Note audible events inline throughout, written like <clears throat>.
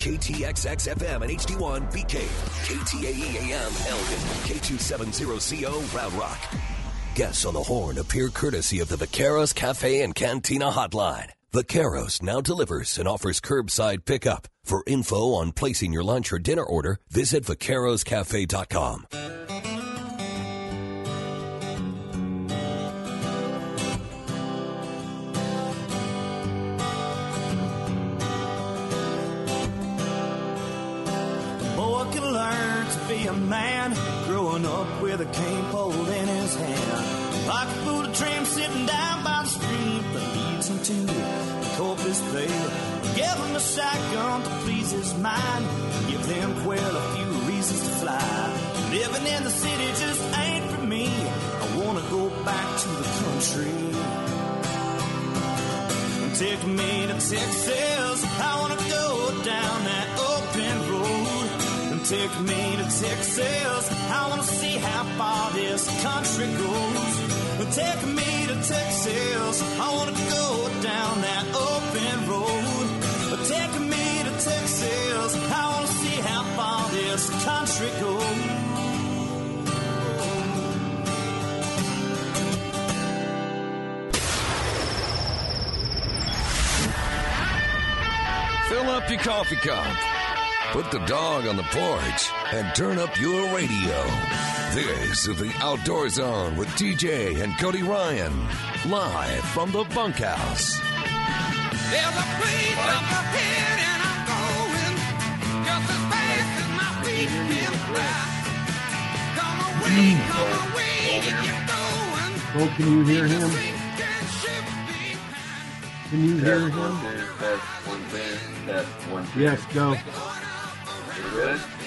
KTXX FM and HD1 BK. KTAE AM Elgin. K270CO Round Rock. Guests on the horn appear courtesy of the Vaqueros Cafe and Cantina Hotline. Vaqueros now delivers and offers curbside pickup. For info on placing your lunch or dinner order, visit vaqueroscafe.com. with a cane pole in his hand. Like a Buddha tramp sitting down by the street that leads him to the Corpus Bay. Give him a shotgun to please his mind. Give them quail a few reasons to fly. Living in the city just ain't for me. I wanna go back to the country. Take me to Texas. I wanna go down that take me to Texas. I wanna see how far this country goes. Take me to Texas. I wanna go down that open road. Take me to Texas. I wanna see how far this country goes. Fill up your coffee cup. Put the dog on the porch and turn up your radio. This is the Outdoor Zone with TJ and Cody Ryan, live from the bunkhouse. There's a place up ahead and I'm going just as fast as my feet can fly. Come away, come away, get you going. Oh, can you hear him? Can you hear him? two, test one, two, test one, two. Yes, go. You good?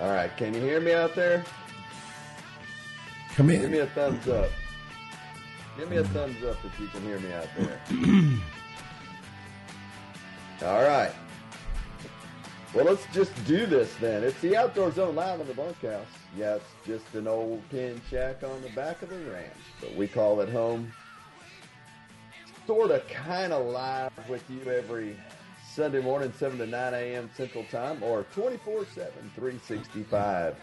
All right, can you hear me out there? Come in. Give me a thumbs up. Give me a thumbs up if you can hear me out there. <clears throat> All right. Well, let's just do this then. It's the Outdoor Zone live in the bunkhouse. Yeah, it's just an old tin shack on the back of the ranch, but we call it home. Sort of, kind of live with you every Sunday morning, 7 to 9 a.m. Central Time, or 24 7, 365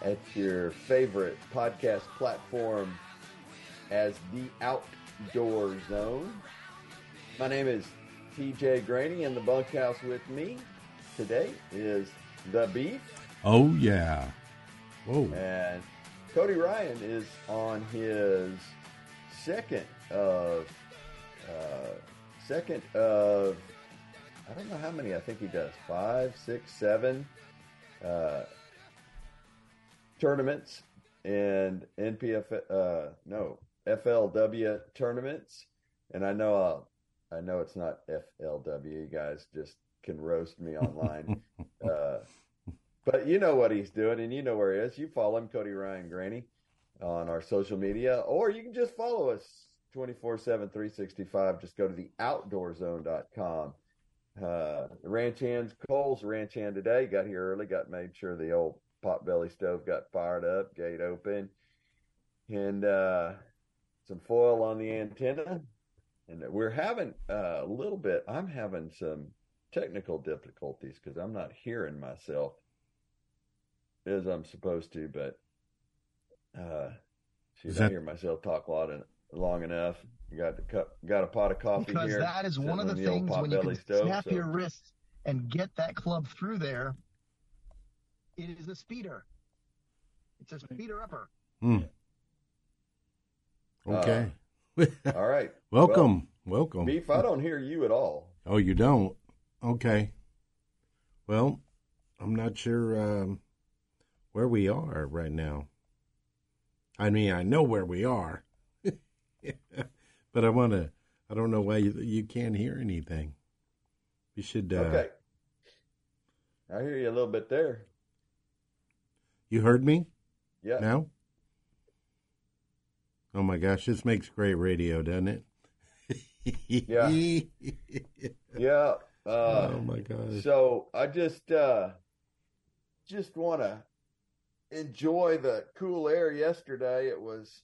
at your favorite podcast platform as the Outdoor Zone. My name is TJ Greaney, and the bunkhouse with me today is the Beef, Oh yeah. Whoa. and Cody Ryan is on his second of uh, second of I don't know how many. I think he does five, six, seven uh, tournaments and NPF uh, no FLW tournaments. And I know uh, I know it's not FLW. You guys just can roast me online. <laughs> uh, but you know what he's doing, and you know where he is. You follow him, Cody Ryan Greaney, on our social media, or you can just follow us 24 7, 365. Just go to the outdoorzone.com. Uh, the ranch hands, Cole's ranch hand today. Got here early, got made sure the old potbelly stove got fired up, gate open, and uh, some foil on the antenna. And we're having uh, a little bit, I'm having some technical difficulties because I'm not hearing myself as I'm supposed to, but uh, shoot, Is I hear myself talk a lot and long enough. Got the cup, got a pot of coffee because here. that is one of the sitting on things when you can stove, snap so- your wrist and get that club through there. It is a speeder. It's a speeder Upper. Hmm. Okay. <laughs> All right. welcome. welcome. Well, Beef, I don't hear you at all. Oh, you don't? Okay. Well, I'm not sure um, where we are right now. I mean, I know where we are, <laughs> but I want to. I don't know why you, you can't hear anything. You should. Uh, Okay. I hear you a little bit there. You heard me Yeah. now? Oh my gosh, this makes great radio, doesn't it? <laughs> Yeah. Yeah. Uh, oh my gosh. So I just uh just want to enjoy the cool air yesterday. It was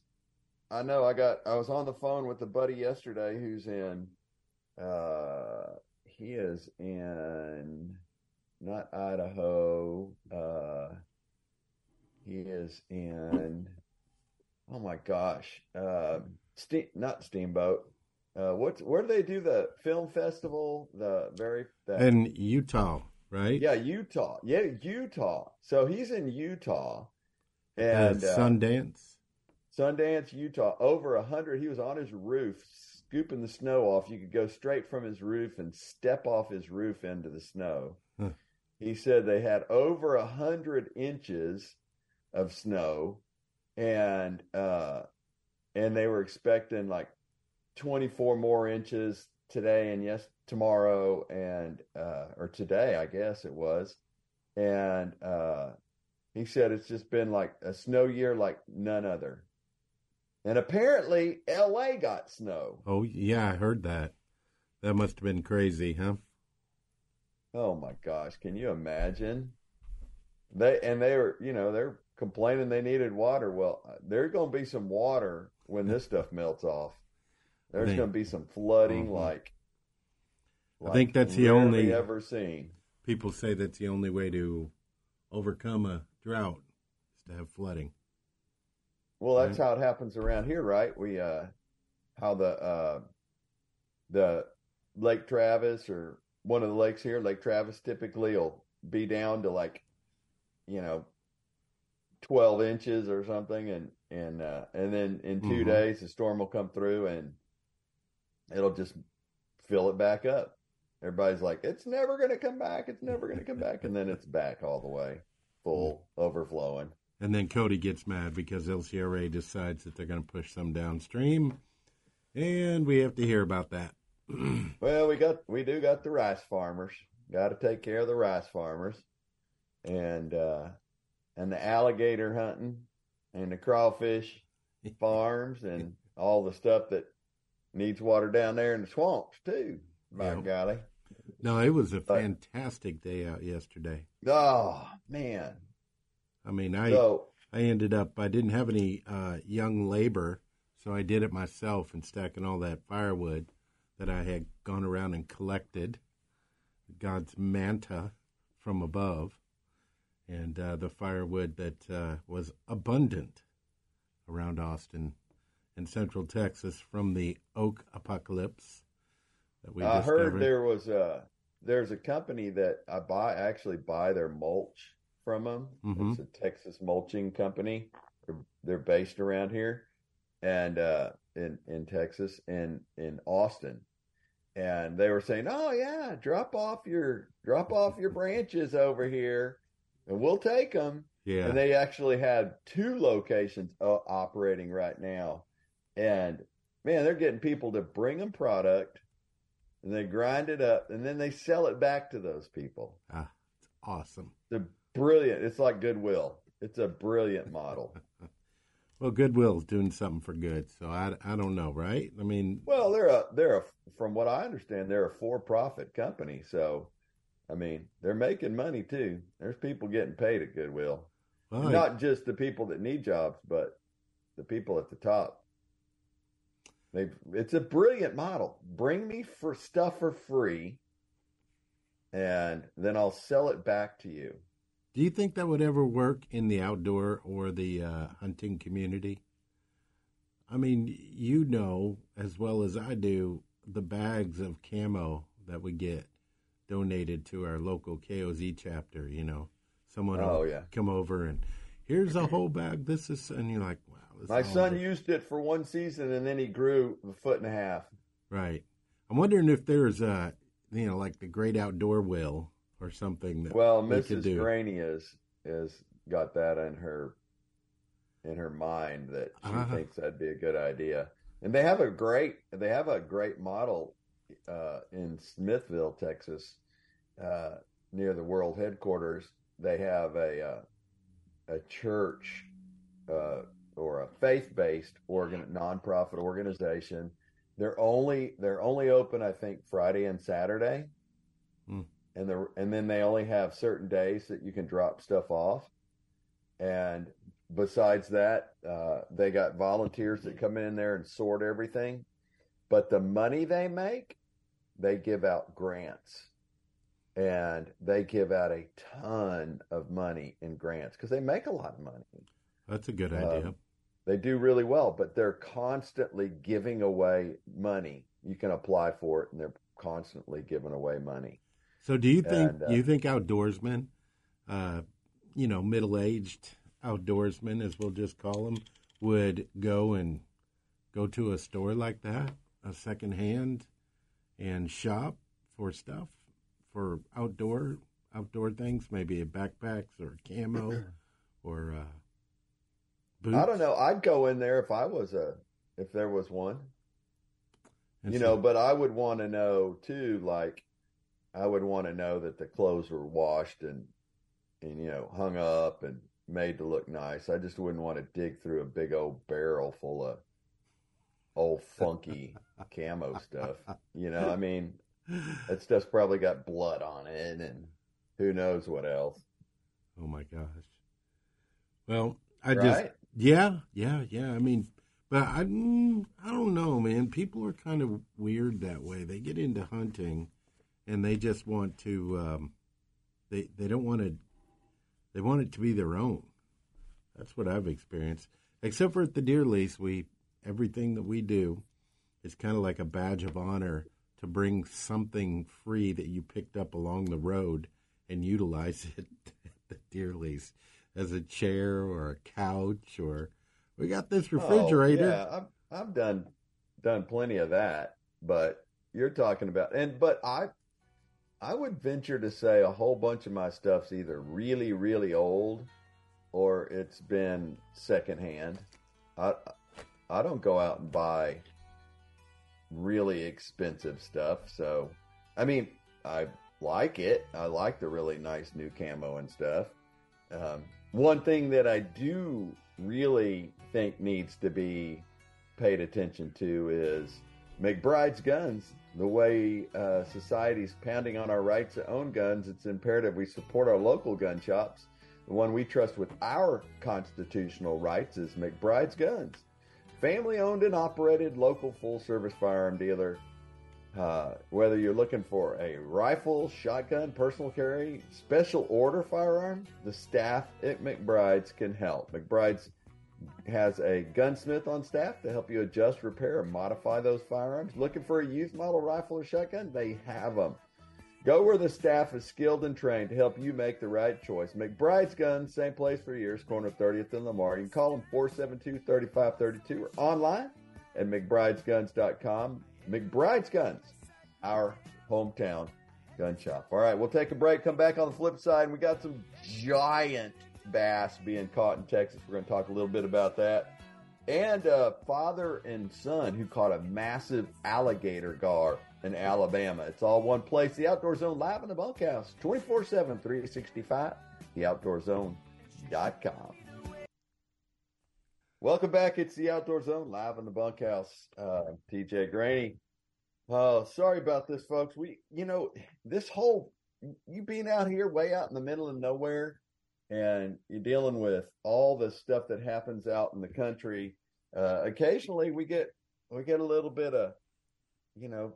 I know I got I was on the phone with a buddy yesterday who's in uh he is in not Idaho. Uh he is in oh my gosh. Uh steam not steamboat. Uh what's where do they do the film festival? The very that In Utah, right? yeah, Utah. Yeah, Utah. So he's in Utah, and uh, Sundance. Sundance, Utah. Over a hundred. He was on his roof, scooping the snow off. You could go straight from his roof and step off his roof into the snow. Huh. He said they had over a hundred inches of snow, and uh, and they were expecting like twenty four more inches today and yes tomorrow and uh, or today I guess it was, and uh, he said it's just been like a snow year like none other. And apparently, L.A. got snow. Oh yeah, I heard that. That must have been crazy, huh? Oh my gosh, can you imagine? They and they were, you know, they're complaining they needed water. Well, there's going to be some water when this stuff melts off. There's going to be some flooding Mhm. like, I think that's the only- ever seen. People say that's the only way to overcome a drought is to have flooding. Well, that's Right. how it happens around here, right? We uh how the uh the Lake Travis or one of the lakes here, Lake Travis typically will be down to like you know 12 inches or something and and uh and then in 2 Mhm. days the storm will come through and it'll just fill it back up. Everybody's like it's never going to come back, it's never going to come back and then it's back all the way full overflowing. And then Cody gets mad because LCRA decides that they're going to push some downstream, and we have to hear about that. <clears throat> Well, we got we do got the rice farmers. Got to take care of the rice farmers, and uh, and the alligator hunting, and the crawfish <laughs> farms, and all the stuff that needs water down there in the swamps too. By Yep. golly, no, it was a fantastic day out yesterday. oh man! I mean, I So I ended up I didn't have any uh, young labor, so I did it myself and stacking all that firewood that I had gone around and collected, God's manta from above, and uh, the firewood that uh, was abundant around Austin and Central Texas from the oak apocalypse that we I discovered. heard there was a there's a company that I buy actually buy their mulch from them. Mhm. It's a Texas mulching company. They're, they're based around here and uh, in in Texas and in Austin. And they were saying, "Oh yeah, drop off your drop off your branches over here, and we'll take them." yeah, And they actually had two locations uh, operating right now. And man, they're getting people to bring them product and they grind it up and then they sell it back to those people. ah, it's awesome. It's brilliant. It's like Goodwill. It's a brilliant model. <laughs> Well, Goodwill's doing something for good, so I, I don't know, right? I mean, Well, they're a they're a from what I understand, they're a for-profit company. So, I mean, they're making money too. There's people getting paid at Goodwill. well, Not just the people that need jobs, but the people at the top. They it's a brilliant model. Bring me for stuff for free and then I'll sell it back to you. Do you think that would ever work in the outdoor or the uh, hunting community? I mean, you know as well as I do the bags of camo that we get donated to our local KOZ chapter. You know, someone Oh, will yeah. come over and here's a <clears throat> whole bag. This is, and you're like, wow. This My son used it for one season and then he grew a foot and a half. right. I'm wondering if there's a, you know, like the great outdoor will or something that Well, we Mrs. Greaney is is got that in her in her mind that she Uh-huh. thinks that'd be a good idea. And they have a great they have a great model uh, in Smithville, Texas, uh, near the world headquarters. They have a uh, a church uh, or a faith based organ nonprofit organization. They're only they're only open I think Friday and Saturday and the and then they only have certain days that you can drop stuff off. And besides that uh, they got volunteers that come in there and sort everything. But the money they make they give out grants. And they give out a ton of money in grants because they make a lot of money. That's a good Um, idea. they do really well but they're constantly giving away money. You can apply for it and they're constantly giving away money So do you think and, uh, you think outdoorsmen, uh, you know, middle aged outdoorsmen, as we'll just call them, would go and go to a store like that, a secondhand, and shop for stuff for outdoor outdoor things, maybe backpacks or camo <clears throat> or uh, boots. I don't know. I'd go in there if I was a if there was one. And you so- know, but I would want to know too, like I would want to know that the clothes were washed and and you know, hung up and made to look nice. I just wouldn't want to dig through a big old barrel full of old funky <laughs> camo stuff. You know, I mean, that stuff's probably got blood on it and who knows what else. Oh my gosh. Well, I just yeah, yeah, yeah. I mean, but I mm, I don't know, man. People are kind of weird that way. They get into hunting, and they just want to. Um, they they don't want to. They want it to be their own. That's what I've experienced. Except for at the deer lease, we everything that we do is kind of like a badge of honor to bring something free that you picked up along the road and utilize <laughs> it at the deer lease as a chair or a couch or we got this refrigerator. Oh, yeah, I've I've done done plenty of that, but you're talking about and but I I would venture to say a whole bunch of my stuff's either really really old or it's been secondhand. I I don't go out and buy really expensive stuff, so I mean I like it. I like the really nice new camo and stuff. Um, one thing that I do really think needs to be paid attention to is McBride's guns. The way uh, society's pounding on our rights to own guns, it's imperative we support our local gun shops. The one we trust with our constitutional rights is McBride's Guns. Family owned and operated local full service firearm dealer. Uh, whether you're looking for a rifle, shotgun, personal carry, special order firearm, the staff at McBride's can help. McBride's has a gunsmith on staff to help you adjust, repair, and modify those firearms. Looking for a youth model rifle or shotgun? They have them. Go where the staff is skilled and trained to help you make the right choice. McBride's Guns, same place for years, corner 30th and Lamar. You can call them 472 3532 or online at McBride'sGuns.com. McBride's Guns, our hometown gun shop. All right, we'll take a break, come back on the flip side. We got some giant bass being caught in Texas. We're going to talk a little bit about that. And uh, father and son who caught a massive alligator gar in Alabama. It's all one place. The Outdoor Zone live in the bunkhouse 24 7, 365. TheOutdoorZone.com. Welcome back. It's the Outdoor Zone live in the bunkhouse. Uh, TJ Greaney. Oh, sorry about this, folks. We, you know, this whole you being out here way out in the middle of nowhere and you're dealing with all the stuff that happens out in the country. Uh, occasionally we get we get a little bit of you know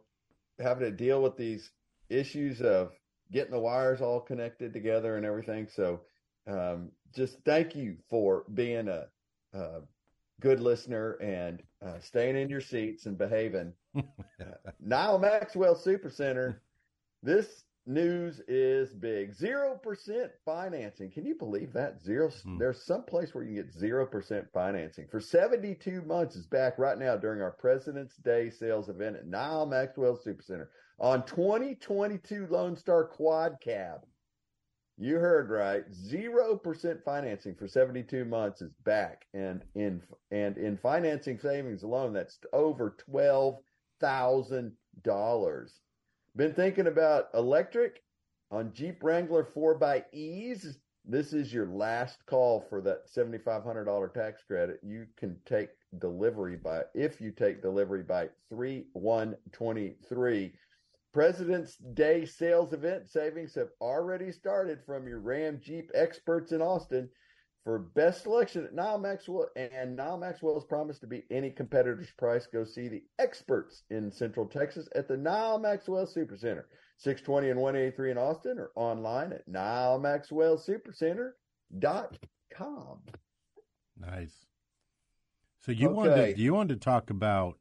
having to deal with these issues of getting the wires all connected together and everything. So um, just thank you for being a, a good listener and uh, staying in your seats and behaving. <laughs> Uh, Nyle Maxwell Super Center. This news is big. Zero percent financing. Can you believe that? Zero. Hmm. There's some place where you can get zero percent financing for 72 months. Is back right now during our President's Day sales event at Nyle Maxwell Supercenter on 2022 Lone Star Quad Cab. You heard right. Zero percent financing for 72 months is back, and in and in financing savings alone, that's over twelve thousand dollars. Been thinking about electric on Jeep Wrangler 4xEs? This is your last call for that $7,500 tax credit. You can take delivery by, if you take delivery by 3 1 23. President's Day sales event savings have already started from your Ram Jeep experts in Austin. For best selection at Nyle Maxwell, and Nyle Maxwell has promised to beat any competitor's price. Go see the experts in Central Texas at the Nyle Maxwell Supercenter, 620 and 183 in Austin, or online at NyleMaxwellSupercenter.com. Nice. So you Okay. wanted you wanted to talk about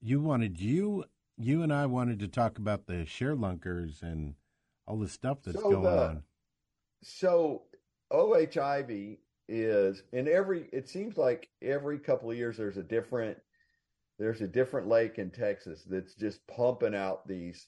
you wanted you you and I wanted to talk about the ShareLunkers and all the stuff that's So going the- on. So O.H. Ivie is in every it seems like every couple of years there's a different there's a different lake in Texas that's just pumping out these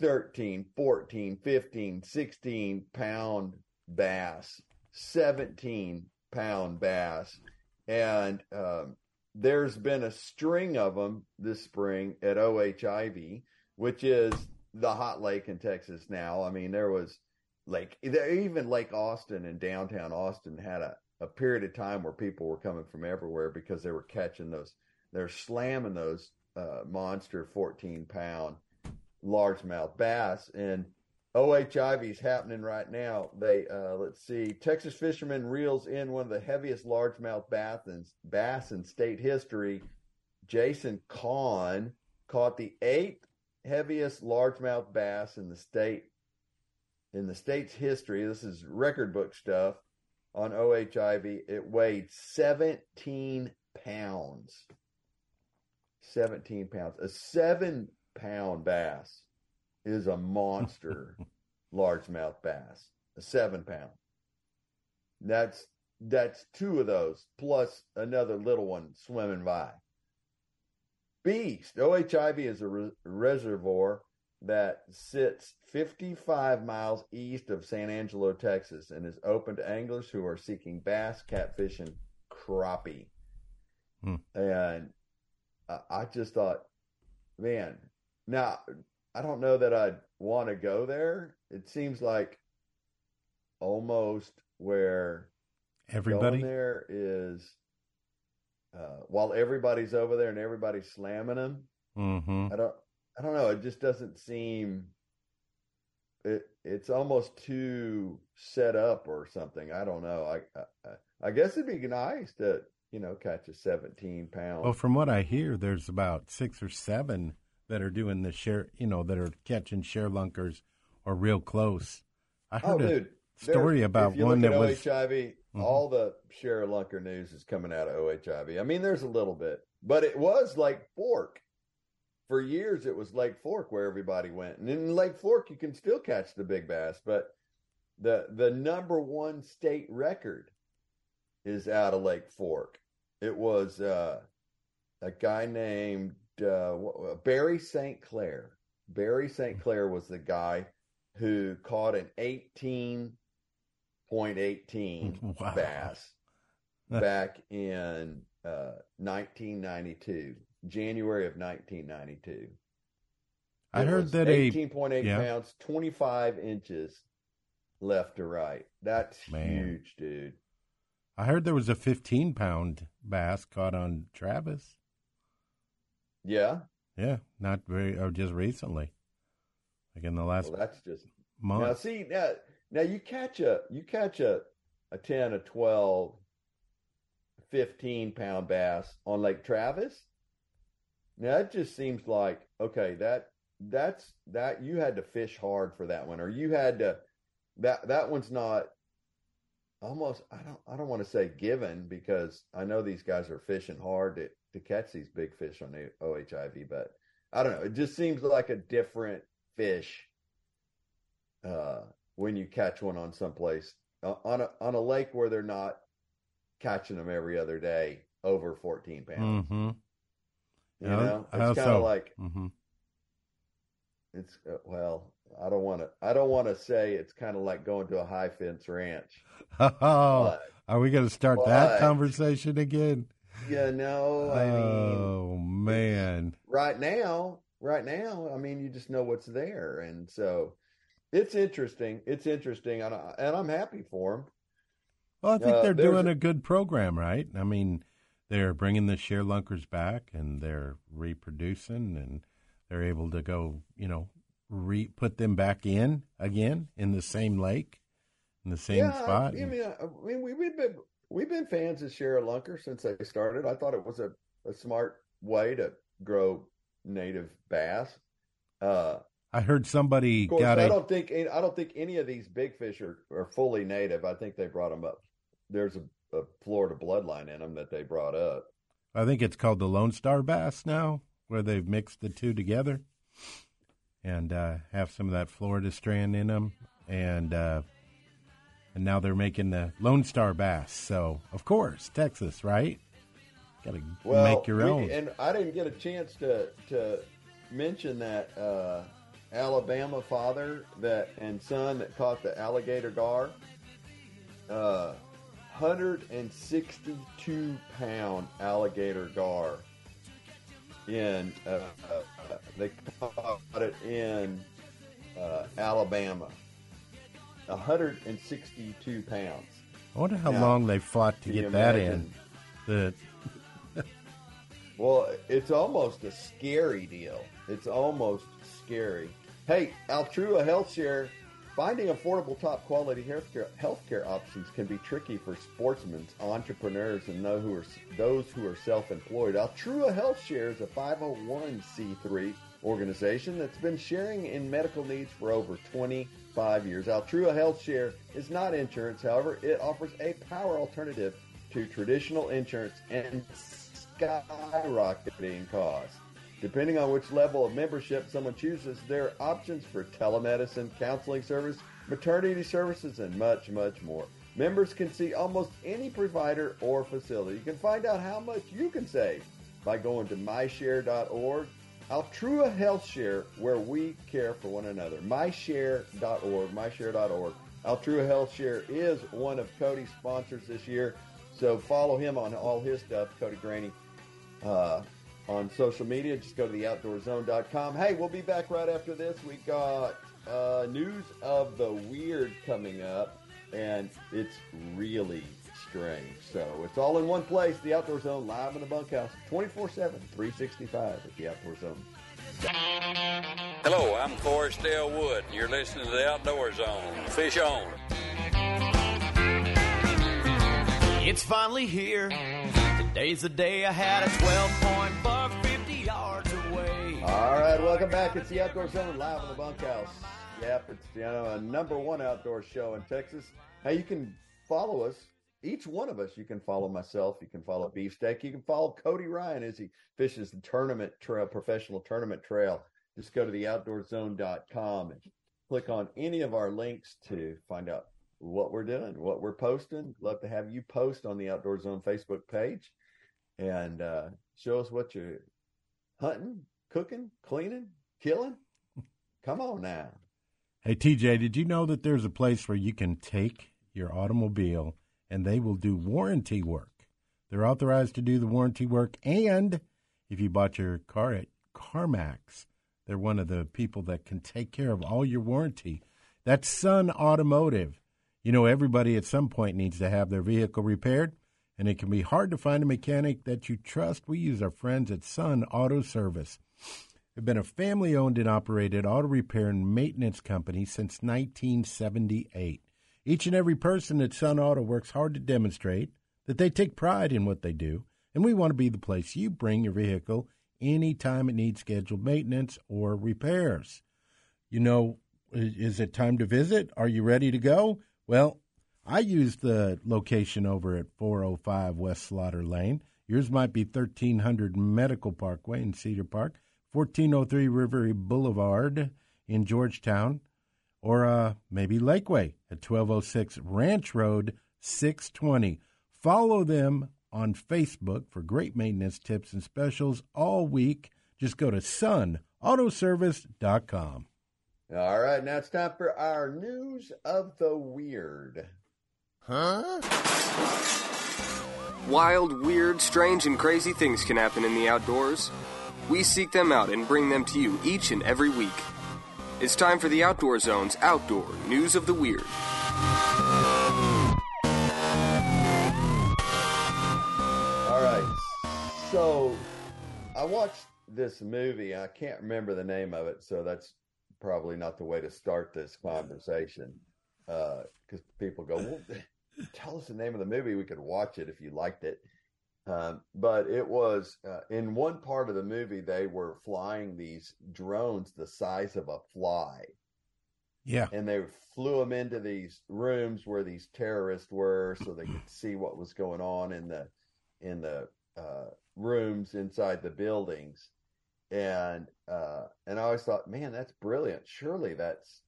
13, 14, 15, 16 pound bass, 17 pound bass. And um, there's been a string of them this spring at O.H. Ivie, which is the hot lake in Texas now. I mean, there was There- even Lake Austin and downtown Austin had a, a period of time where people were coming from everywhere because they were catching those, they're slamming those uh, monster 14 pound largemouth bass. And O.H. Ivie is happening right now. They, uh, let's see, Texas fisherman reels in one of the heaviest largemouth bass in, bass in state history. Jason Kahn caught the eighth heaviest largemouth bass in the state in the state's history. This is record book stuff on O.H. Ivie. It weighed 17 pounds. 17 pounds. A seven pound bass is a monster <laughs> largemouth bass. A seven pound. That's that's two of those plus another little one swimming by. Beast. O.H. Ivie is a re- reservoir that sits 55 miles east of San Angelo, Texas, and is open to anglers who are seeking bass, catfish, and crappie. Hmm. And I, just thought, man, now I don't know that I'd want to go there. It seems like almost where Everybody. there is uh, while everybody's over there and everybody's slamming them. Mm-hmm. I don't I don't know. It just doesn't seem it it's almost too set up or something. I don't know. I I, I guess it'd be nice to you know catch a 17 pound. Well, from what I hear, there's about six or seven that are doing the share, you know, that are catching ShareLunkers or real close. I oh, heard a dude, story about one that at was. O.H. Ivie. Mhm. All the ShareLunker news is coming out of O.H. Ivie. I mean, there's a little bit, but it was like Fork. For years, it was Lake Fork where everybody went, and in Lake Fork, you can still catch the big bass. But the the number one state record is out of Lake Fork. It was uh, a guy named uh, Barry St. Clair. Barry St. Clair was the guy who caught an 18.18 <laughs> Wow. bass back in uh, 1992, January of 1992. I It heard that a 18.8 yeah. pounds, 25 inches left to right. That's Man. huge, dude. I heard there was a 15 pound bass caught on Travis. Yeah. Yeah, not very, or just recently, like in the last Well, that's just month. Now see now now you catch a you catch a a 10, a 12, 15 pound bass on Lake Travis. Now it just seems like okay, that that's that you had to fish hard for that one, or you had to that that one's not almost I don't I don't want to say given because I know these guys are fishing hard to to catch these big fish on the O.H. Ivie, but I don't know. It just seems like a different fish uh, when you catch one on someplace uh, on a on a lake where they're not catching them every other day over 14 pounds. Mm-hmm. You How- know, it's kind of so? like Mm-hmm. it's uh, well, I don't want to I don't want to say it's kind of like going to a high fence ranch. <laughs> Oh, But, are we going to start that conversation again? you know, I mean, oh man, right now, right now, I mean, you just know what's there, and so it's interesting. It's interesting, and, I, and I'm happy for them. well, I think Uh, they're doing a- a good program, right? I mean, they're bringing the ShareLunkers back, and they're reproducing, and they're able to go, you know, re put them back in again in the same lake, in the same yeah, spot. I, mean, I, mean, we, we've been we've been fans of ShareLunker since they started. I thought it was a, a smart way to grow native bass. Uh, I heard somebody course, got I a don't think I don't think any of these big fish are, are fully native. I think they brought them up. There's a, a Florida bloodline in them that they brought up. I think it's called the Lone Star Bass now, where they've mixed the two together and uh, have some of that Florida strand in them, and uh, and now they're making the Lone Star Bass. So of course, Texas, right? Got to Well, make your we- own. And I didn't get a chance to to mention that uh, Alabama father that and son that caught the alligator gar. Uh, 162 pound alligator gar. In uh, uh, they caught it in uh, Alabama. 162 pounds. I wonder how now, long they fought to get that imagine? in. The Well, it's almost a scary deal. It's almost scary. Hey, Altrua Health Share, finding affordable, top quality healthcare healthcare options can be tricky for sportsmen, entrepreneurs, and those who are those who are self-employed. Altrua Health Share is a 501c3 organization that's been sharing in medical needs for over 25 years. Altrua Health Share is not insurance, however, it offers a power alternative to traditional insurance and skyrocketing costs. Depending on which level of membership someone chooses, there are options for telemedicine, counseling service, maternity services, and much, much more. Members can see almost any provider or facility. You can find out how much you can save by going to myshare.org. Altrua Health Share, where we care for one another. Myshare.org, myshare.org. Altrua Health Share is one of Cody's sponsors this year, so follow him on all his stuff, Cody Greaney, uh, on social media. Just go to theoutdoorzone.com. Hey, we'll be back right after this. We got uh, news of the weird coming up, and it's really strange. So it's all in one place. The Outdoor Zone, live in the bunkhouse, 24 7, 365 at the Outdoor Zone. Hello, I'm Forrest Dale Wood. and You're listening to the Outdoor Zone. Fish on. It's finally here. Today's the day I had a 12 point buck 50 yards away. All right, welcome back. It's the Outdoor Zone live in the bunkhouse. Yep, it's you know a number one outdoor show in Texas. Hey, you can follow us. Each one of us, you can follow myself. You can follow Beefsteak. You can follow Cody Ryan as he fishes the tournament trail, professional tournament trail. Just go to the outdoorzone.com and click on any of our links to find out what we're doing, what we're posting. Love to have you post on the Outdoor Zone Facebook page and uh, show us what you're hunting, cooking, cleaning, killing. Come on now. Hey, TJ, did you know that there's a place where you can take your automobile and they will do warranty work? They're authorized to do the warranty work. And if you bought your car at CarMax, they're one of the people that can take care of all your warranty. That's Sun Automotive. You know, everybody at some point needs to have their vehicle repaired, and it can be hard to find a mechanic that you trust. We use our friends at Sun Auto Service. They've been a family owned and operated auto repair and maintenance company since 1978. Each and every person at Sun Auto works hard to demonstrate that they take pride in what they do, and we want to be the place you bring your vehicle anytime it needs scheduled maintenance or repairs. You know, is it time to visit? Are you ready to go? Well, I use the location over at 405 West Slaughter Lane. Yours might be 1300 Medical Parkway in Cedar Park, 1403 River Boulevard in Georgetown, or uh, maybe Lakeway at 1206 Ranch Road, 620. Follow them on Facebook for great maintenance tips and specials all week. Just go to sunautoservice.com. All right, now it's time for our news of the weird. Wild, weird, strange, and crazy things can happen in the outdoors. We seek them out and bring them to you each and every week. It's time for the Outdoor Zone's Outdoor News of the Weird. All right, so I watched this movie. I can't remember the name of it, so that's probably not the way to start this conversation. Uh, because people go, well, tell us the name of the movie. We could watch it if you liked it. Um, but it was uh, in one part of the movie, they were flying these drones the size of a fly. Yeah. And they flew them into these rooms where these terrorists were so they could <clears throat> see what was going on in the in the uh, rooms inside the buildings. And uh, and I always thought, man, that's brilliant. Surely that's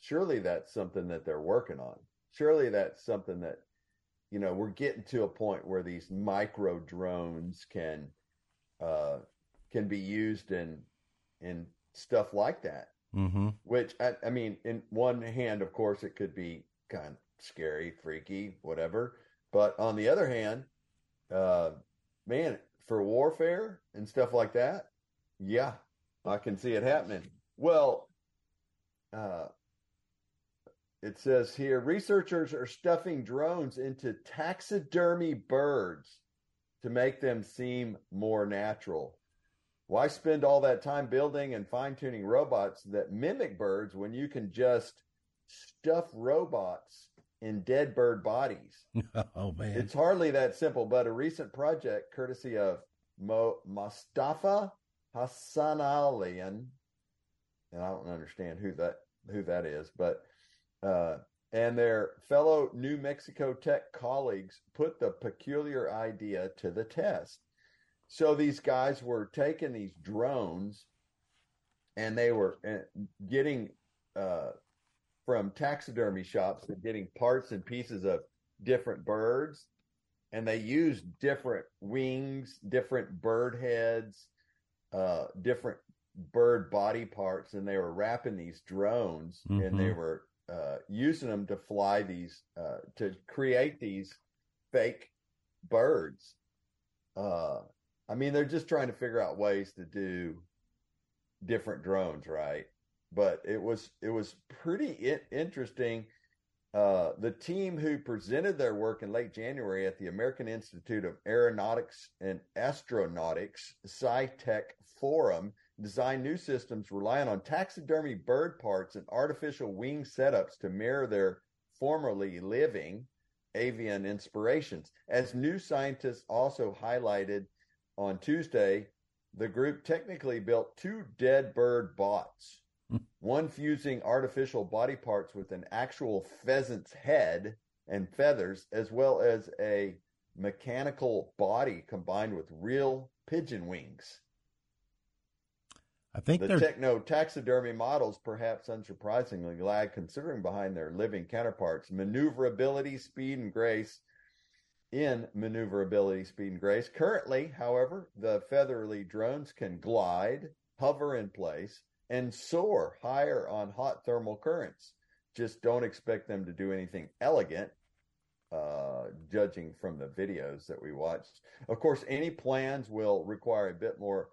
surely that's something that they're working on. Surely that's something that you know we're getting to a point where these micro drones can uh, can be used in in stuff like that. Mm-hmm. Which I, I mean, in one hand, of course, it could be kind of scary, freaky, whatever. But on the other hand, uh, man, for warfare and stuff like that, yeah, I can see it happening. Well, uh, it says here researchers are stuffing drones into taxidermy birds to make them seem more natural. Why spend all that time building and fine tuning robots that mimic birds when you can just stuff robots in dead bird bodies? <laughs> oh, man. It's hardly that simple, but a recent project courtesy of Mo- Mustafa Hassanalian, and I don't understand who that who that is, but uh, and their fellow New Mexico Tech colleagues put the peculiar idea to the test. So these guys were taking these drones, and they were uh, getting uh, from taxidermy shops and getting parts and pieces of different birds, and they used different wings, different bird heads, uh, different bird body parts, and they were wrapping these drones, and they Mhm. were uh, using them to fly these uh, to create these fake birds. Uh, I mean, they're just trying to figure out ways to do different drones, right? But it was it was pretty i- interesting. Uh, the team who presented their work in late January at the American Institute of Aeronautics and Astronautics SciTech Forum designed new systems relying on taxidermy bird parts and artificial wing setups to mirror their formerly living avian inspirations. As new scientists also highlighted on Tuesday, the group technically built two dead bird bots, hmm. one fusing artificial body parts with an actual pheasant's head and feathers, as well as a mechanical body combined with real pigeon wings. I think The they're techno taxidermy models, perhaps unsurprisingly, lag considering behind their living counterparts. Maneuverability, speed, and grace in maneuverability, speed, and grace. Currently, however, the featherly drones can glide, hover in place, and soar higher on hot thermal currents. Just don't expect them to do anything elegant, uh, judging from the videos that we watched. Of course, any plans will require a bit more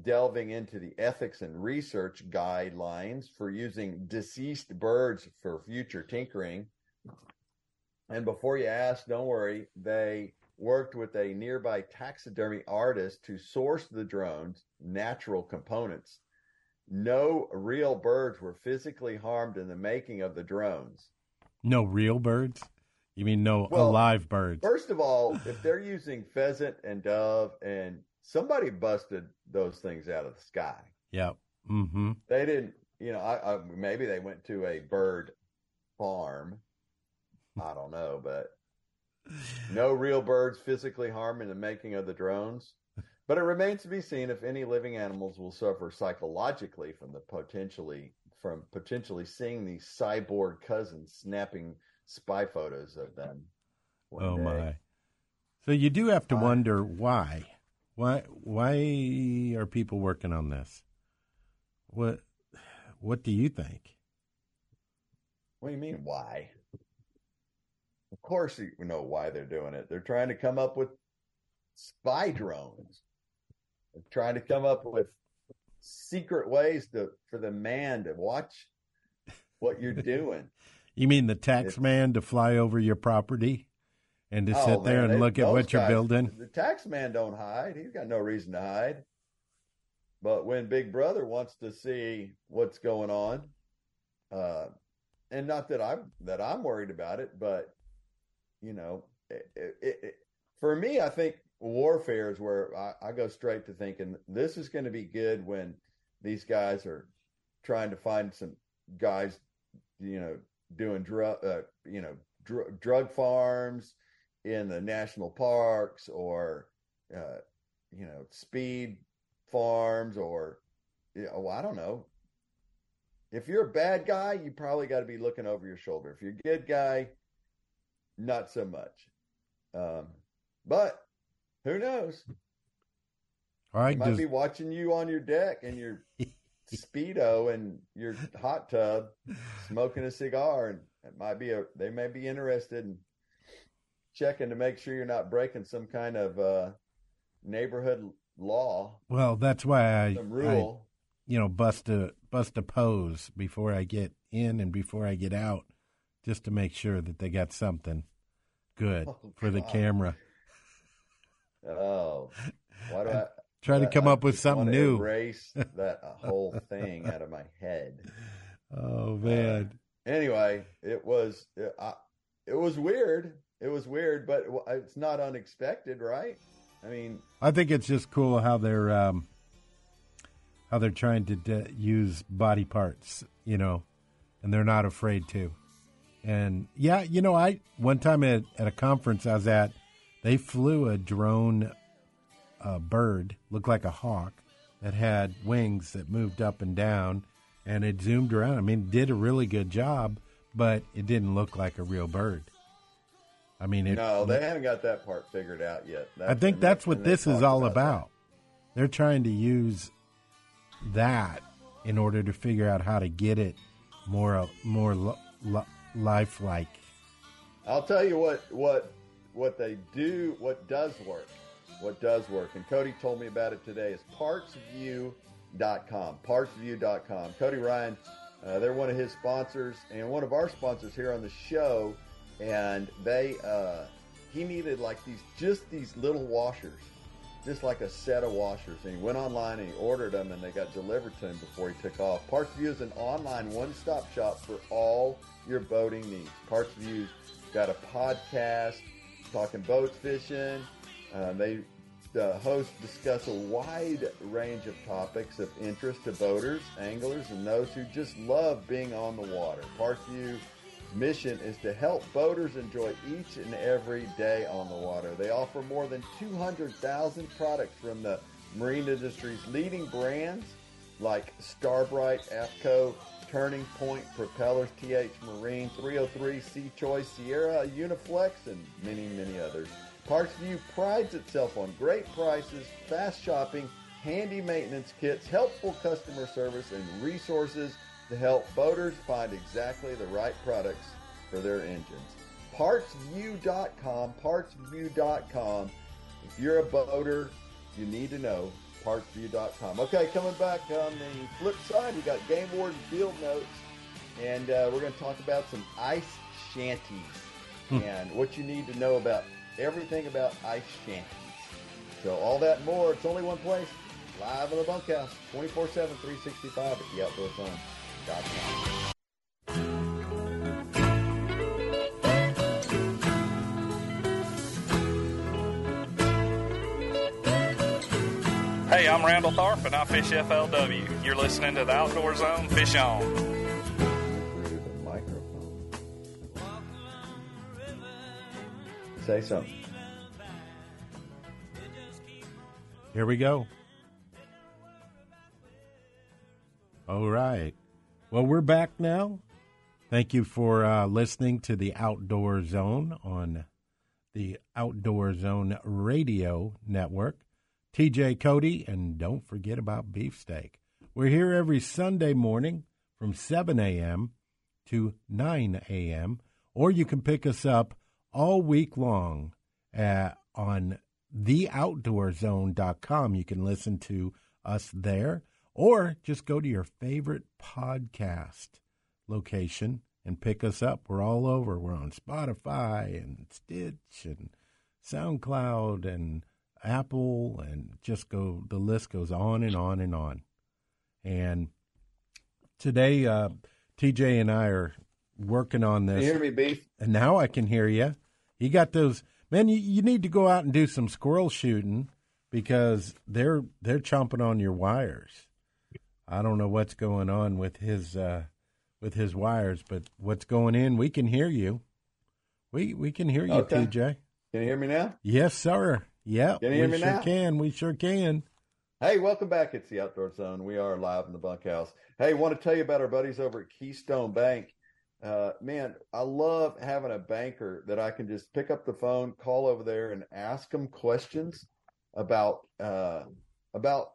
delving into the ethics and research guidelines for using deceased birds for future tinkering. And before you ask, don't worry, they worked with a nearby taxidermy artist to source the drone's natural components. No real birds were physically harmed in the making of the drones. no real birds. You mean no Well, alive birds? First of all, if they're using pheasant and dove, and somebody busted those things out of the sky, Yep. Mm-hmm. they didn't. You know, I, I maybe they went to a bird farm. I don't know, but no real birds physically harmed in the making of the drones. But it remains to be seen if any living animals will suffer psychologically from the potentially from potentially seeing these cyborg cousins snapping spy photos of them. Oh day. my! So you do have to wonder why, why, why are people working on this? What, what do you think? What do you mean, why? Of course, you know why they're doing it. They're trying to come up with spy drones. They're trying to come up with secret ways to for the man to watch what you're <laughs> doing. You mean the tax man to fly over your property and to Oh, sit there man, and they- look at what you're building? The tax man don't hide. He's got no reason to hide. But when Big Brother wants to see what's going on, uh, and not that I'm that I'm worried about it, but you know, it, it, it, for me, I think warfare is where I, I go straight to thinking this is going to be good when these guys are trying to find some guys, you know, doing drug, uh, you know, dr- drug farms in the national parks or, uh, you know, speed farms or, you know, I don't know. If you're a bad guy, you probably got to be looking over your shoulder. If you're a good guy, not so much. Um, but who knows? All right, might be watching you on your deck in your <laughs> speedo and your hot tub, smoking a cigar, and it might be a. They may be interested in checking to make sure you're not breaking some kind of uh, neighborhood law, well, that's why I, some I, rule. you know, bust a bust a pose before I get in and before I get out, just to make sure that they got something good <laughs> Oh, for the camera. oh, why do <laughs> I? Try to come I up with something new. Erase <laughs> that whole thing out of my head. Oh man, anyway, it was it, I, it was weird. It was weird, but it's not unexpected, right? I mean, I think it's just cool how they're um, how they're trying to de- use body parts, you know, and they're not afraid to. And yeah, you know, I one time at, at a conference I was at, they flew a drone uh, bird, looked like a hawk, that had wings that moved up and down, and it zoomed around. I mean, did a really good job, but it didn't look like a real bird. I mean, it, no, they haven't got that part figured out yet. I think and they- that's what this is all that. about. They're trying to use that in order to figure out how to get it more more li- li- lifelike. I'll tell you what what what they do, what does work, what does work, and Cody told me about it today. Is partsvu.com. Partsvu.com. Cody Ryan, uh, they're one of his sponsors and one of our sponsors here on the show, and they uh, he needed like these just these little washers. Just like a set of washers, and he went online and he ordered them, and they got delivered to him before he took off. PartsVu is an online one-stop shop for all your boating needs. PartsVu's got a podcast talking boats fishing. Uh, they the hosts discuss a wide range of topics of interest to boaters, anglers, and those who just love being on the water. PartsVu's mission is to help boaters enjoy each and every day on the water. They offer more than 200,000 products from the marine industry's leading brands like Starbrite, AFCO, Turning Point, Propellers, TH Marine, 303, Sea Choice, Sierra, Uniflex, and many, many others. PartsVu prides itself on great prices, fast shopping, handy maintenance kits, helpful customer service, and resources to help boaters find exactly the right products for their engines. Partsvu.com, partsvu.com. If you're a boater, you need to know partsvu.com. Okay, coming back on the flip side, we got Game Warden Field Notes, and uh, we're going to talk about some ice shanties and what you need to know about everything about ice shanties. So all that and more, it's only one place, live in the bunkhouse, 24-7, 365 at theoutdoorzone.com. Hey, I'm Randall Tharp and I fish FLW. You're listening to the Outdoor Zone Fish On. Through the microphone. Say something. Here we go. All right. Well, we're back now. Thank you for uh, listening to the Outdoor Zone on the Outdoor Zone Radio Network. TJ Cody, and don't forget about beefsteak. We're here every Sunday morning from 7 a.m. to 9 a.m., or you can pick us up all week long uh, on theoutdoorzone.com. You can listen to us there, or just go to your favorite podcast location and pick us up. We're all over. We're on Spotify and Stitch and SoundCloud and Apple and just go, the list goes on and on and on. And today, uh, TJ and I are working on this. You hear me, Beef? And now I can hear you. You got those, man. You, you need to go out and do some squirrel shooting because they're they're chomping on your wires. I don't know what's going on with his uh, with his wires, but what's going in, we can hear you. We we can hear you, Okay. TJ. Can you hear me now? Yes, sir. Yeah, Can you hear we me sure now? can. We sure can. Hey, welcome back. It's the Outdoor Zone. We are live in the bunkhouse. Hey, want to tell you about our buddies over at Keystone Bank. Uh, man, I love having a banker that I can just pick up the phone, call over there, and ask them questions about uh, about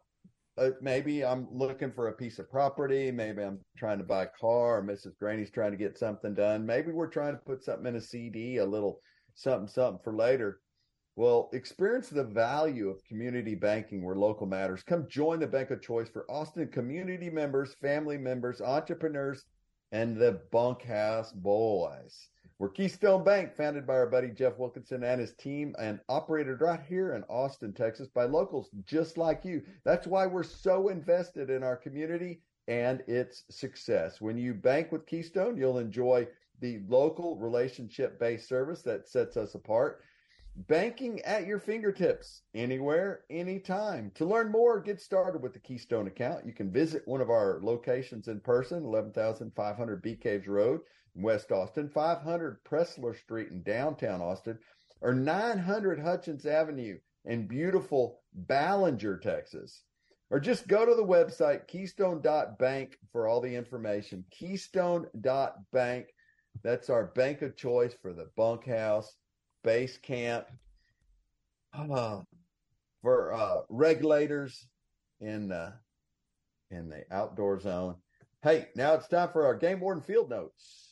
Uh, maybe I'm looking for a piece of property, maybe I'm trying to buy a car, or Mrs. Greaney's trying to get something done. Maybe we're trying to put something in a CD, a little something something for later. Well, experience the value of community banking where local matters. Come join the bank of choice for Austin community members, family members, entrepreneurs, and the bunkhouse boys. We're Keystone Bank, founded by our buddy Jeff Wilkinson and his team, and operated right here in Austin, Texas, by locals just like you. That's why we're so invested in our community and its success. When you bank with Keystone, you'll enjoy the local relationship based service that sets us apart. Banking at your fingertips, anywhere, anytime. To learn more, get started with the Keystone account. You can visit one of our locations in person, 11,500 Bee Caves Road in West Austin, 500 Pressler Street in downtown Austin, or 900 Hutchins Avenue in beautiful Ballinger, Texas. Or just go to the website keystone.bank for all the information. Keystone.bank. That's our bank of choice for the bunkhouse base camp uh, for uh, regulators in in the outdoor zone. Hey, now it's time for our game warden field notes.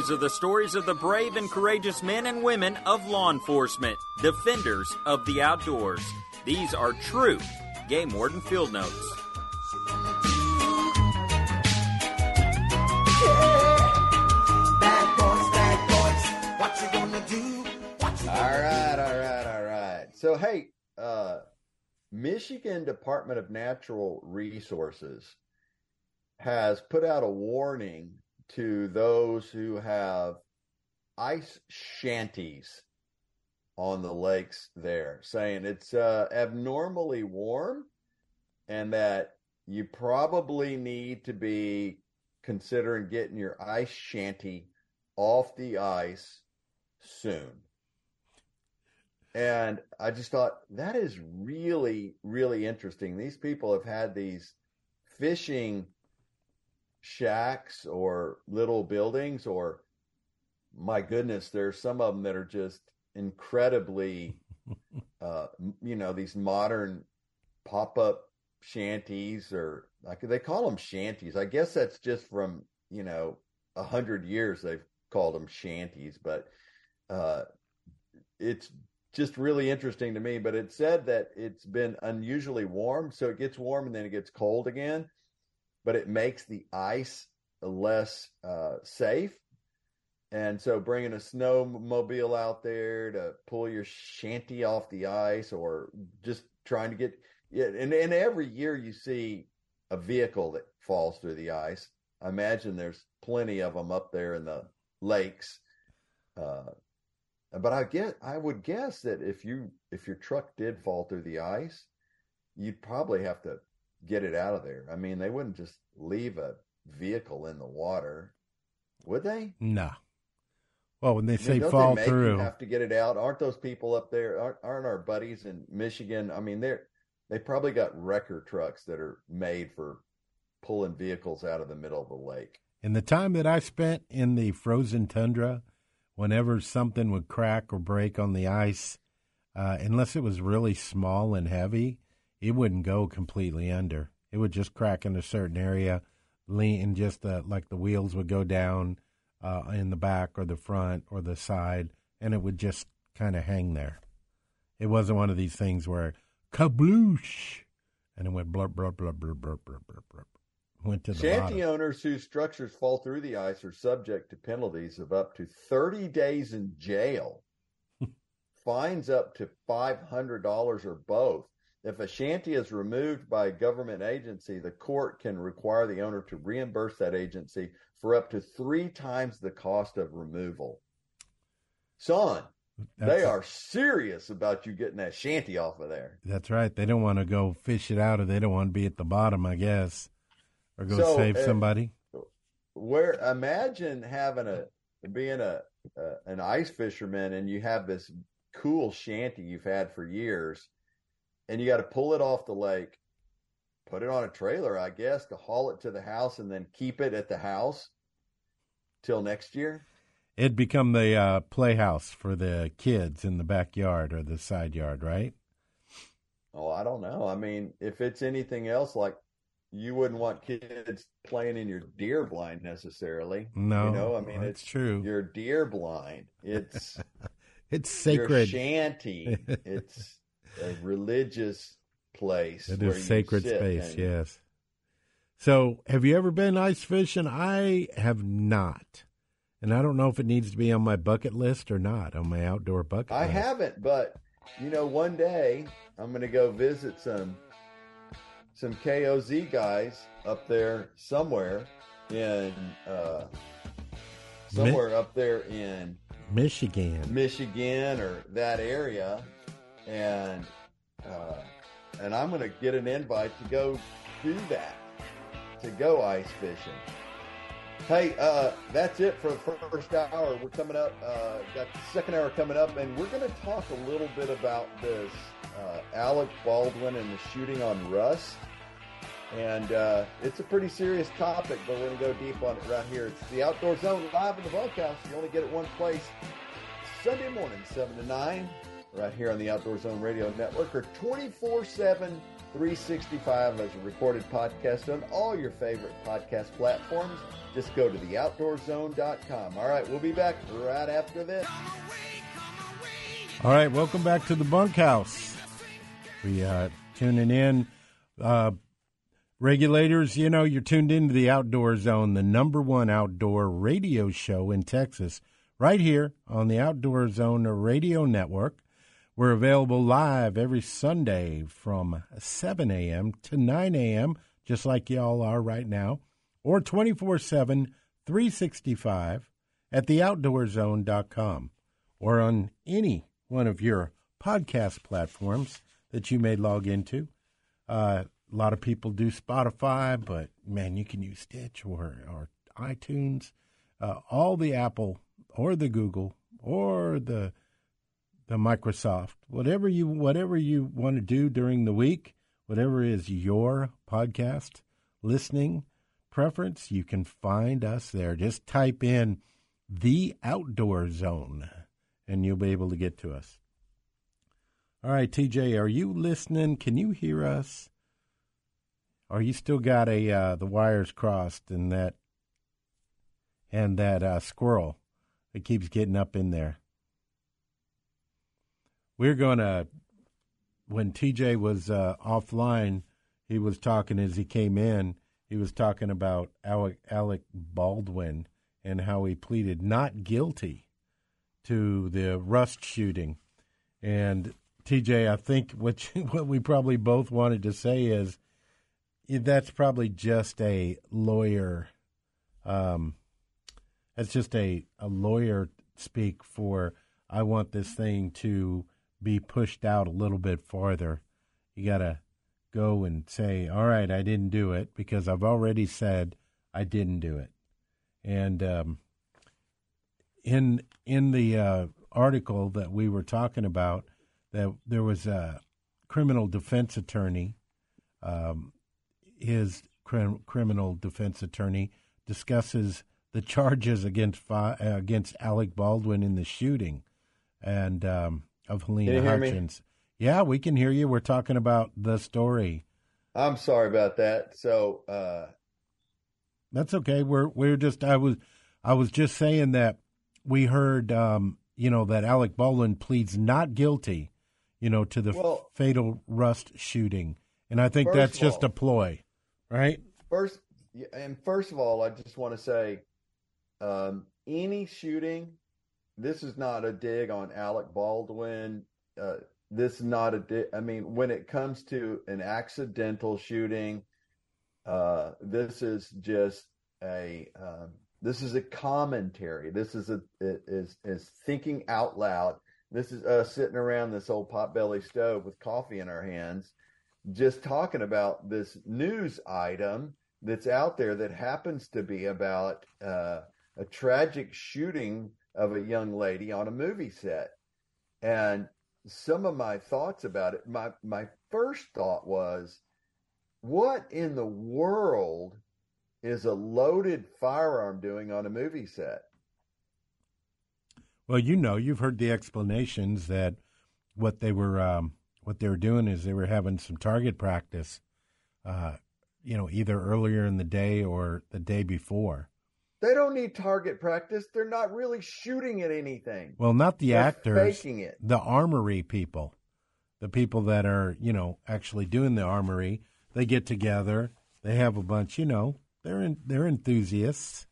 These are the stories of the brave and courageous men and women of law enforcement, defenders of the outdoors. These are true Game Warden Field Notes. All right, all right, all right. So, hey, uh, Michigan Department of Natural Resources has put out a warning to those who have ice shanties on the lakes there, saying it's uh, abnormally warm and that you probably need to be considering getting your ice shanty off the ice soon. And I just thought that is really, really interesting. These people have had these fishing shacks or little buildings, or my goodness, there's some of them that are just incredibly, <laughs> uh, you know, these modern pop up shanties, or like they call them shanties. I guess that's just from, you know, a hundred years they've called them shanties, but uh, it's just really interesting to me. But it said that it's been unusually warm, so it gets warm and then it gets cold again, but it makes the ice less uh, safe. And so bringing a snowmobile out there to pull your shanty off the ice or just trying to get yeah, and, and every year you see a vehicle that falls through the ice. I imagine there's plenty of them up there in the lakes. Uh, but I get, I would guess that if you if your truck did fall through the ice, you'd probably have to get it out of there. I mean, they wouldn't just leave a vehicle in the water, would they? No. Well, when they I mean, say fall they through, have to get it out. Aren't those people up there? Aren't, aren't our buddies in Michigan? I mean, they're they probably got wrecker trucks that are made for pulling vehicles out of the middle of the lake. in the time that I spent in the frozen tundra, whenever something would crack or break on the ice, uh, unless it was really small and heavy, it wouldn't go completely under. It would just crack in a certain area, lean, and just the, like the wheels would go down uh, in the back or the front or the side, and it would just kind of hang there. It wasn't one of these things where kabloosh, and it went blurp blurp blurp blurp blurp blurp blurp blurp. Went to the Shanty bottom. owners whose structures fall through the ice are subject to penalties of up to 30 days in jail, <laughs> fines up to $500 or both. If a shanty is removed by a government agency, the court can require the owner to reimburse that agency for up to three times the cost of removal. Son, they are serious about you getting that shanty off of there. That's right. They don't want to go fish it out, or they don't want to be at the bottom, I guess, or go So, save uh, somebody. where imagine having a being a, a an ice fisherman and you have this cool shanty you've had for years and you got to pull it off the lake put it on a trailer i guess to haul it to the house and then keep it at the house till next year It'd become the uh, playhouse for the kids in the backyard or the side yard, right? oh i don't know i mean if it's anything else like you wouldn't want kids playing in your deer blind necessarily No, you know i mean it's true. you're deer blind it's <laughs> It's sacred. shanty. <laughs> It's a religious place. It is sacred space, yes. So, have you ever been ice fishing? I have not. And I don't know if it needs to be on my bucket list or not, on my outdoor bucket I list. haven't, but you know, one day I'm going to go visit some some KOZ guys up there somewhere in uh, somewhere up there in Michigan. Michigan or that area, and uh, and I'm going to get an invite to go do that, to go ice fishing. Hey, uh, that's it for the first hour. We're coming up, uh, got the second hour coming up, and we're going to talk a little bit about this uh, Alec Baldwin and the shooting on Rust. And uh, it's a pretty serious topic, but we're going to go deep on it right here. It's the Outdoor Zone live in the bunkhouse. You only get it one place Sunday morning, 7 to 9, right here on the Outdoor Zone Radio Network, or 24 7, 365 as a recorded podcast on all your favorite podcast platforms. Just go to theoutdoorzone.com. All right, we'll be back right after this. All right, welcome back to the bunkhouse. We uh, tuning in. Uh, regulators, you know, you're tuned into the Outdoor Zone, the number one outdoor radio show in Texas, right here on the Outdoor Zone Radio Network. We're available live every Sunday from 7 a.m. to 9 a.m., just like y'all are right now, or 24 7, 365 at theoutdoorzone.com or on any one of your podcast platforms that you may log into. Uh, a lot of people do Spotify, but man, you can use Stitch or, or iTunes, uh, all the Apple or the Google or the the Microsoft, whatever you whatever you want to do during the week, whatever is your podcast listening preference, you can find us there. Just type in the Outdoor Zone, and you'll be able to get to us. All right, TJ, are you listening? Can you hear us? Or you still got a uh, the wires crossed and that and that uh, squirrel that keeps getting up in there? We're gonna when TJ was uh, offline, he was talking as he came in. He was talking about Alec, Alec Baldwin and how he pleaded not guilty to the Rust shooting. And TJ, I think what you, <laughs> what we probably both wanted to say is that's probably just a lawyer. Um, that's just a a lawyer speak for. I want this thing to be pushed out a little bit farther. You got to go and say, "All right, I didn't do it because I've already said I didn't do it," and um, in in the uh, article that we were talking about, that there was a criminal defense attorney. Um, his crim- criminal defense attorney discusses the charges against uh, against Alec Baldwin in the shooting, and um, of Halyna? Hutchins. Yeah, we can hear you. We're talking about the story. I'm sorry about that. So, uh, That's okay. We're we're just I was I was just saying that we heard um, you know that Alec Baldwin pleads not guilty, you know, to the Well- fatal Rust shooting, and I think that's just all- a ploy, right? First, and first of all, I just want to say, um, any shooting, this is not a dig on Alec Baldwin. Uh, this is not a dig. I mean, when it comes to an accidental shooting, uh, this is just a um, this is a commentary. This is a is is thinking out loud. This is us sitting around this old potbelly stove with coffee in our hands, just talking about this news item that's out there that happens to be about uh, a tragic shooting of a young lady on a movie set. And some of my thoughts about it, my my first thought was, what in the world is a loaded firearm doing on a movie set? Well, you know, you've heard the explanations that what they were um, what they were doing is they were having some target practice, uh, you know, either earlier in the day or the day before. They don't need target practice. They're not really shooting at anything. Well, not the They're actors, faking it. the armory people, the people that are, you know, actually doing the armory. They get together. They have a bunch, you know, they're in, they're enthusiasts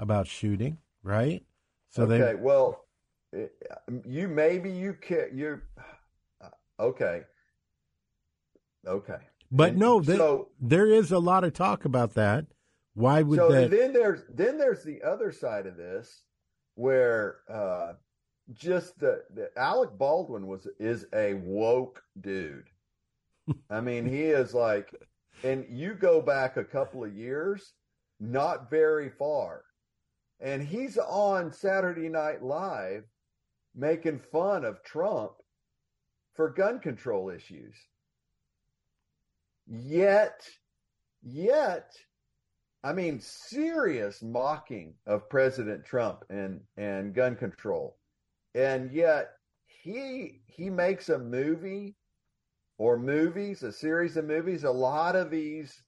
about shooting, right? So they okay, they well, eh, you maybe you can you okay, okay. But And no, there, so there is a lot of talk about that. Why would so that? then there's then there's the other side of this where uh just the, the Alec Baldwin was is a woke dude. I mean, he is like and you go back a couple of years, not very far. And he's on Saturday Night Live making fun of Trump for gun control issues. Yet, yet, I mean, serious mocking of President Trump and, and gun control. And yet he he makes a movie or movies, a series of movies. A lot of these